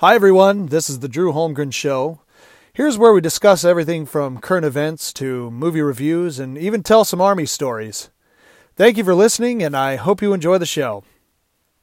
Hi, everyone. This is the Drew Holmgren Show. Here's where we discuss everything from current events to movie reviews and even tell some Army stories. Thank you for listening, and I hope you enjoy the show.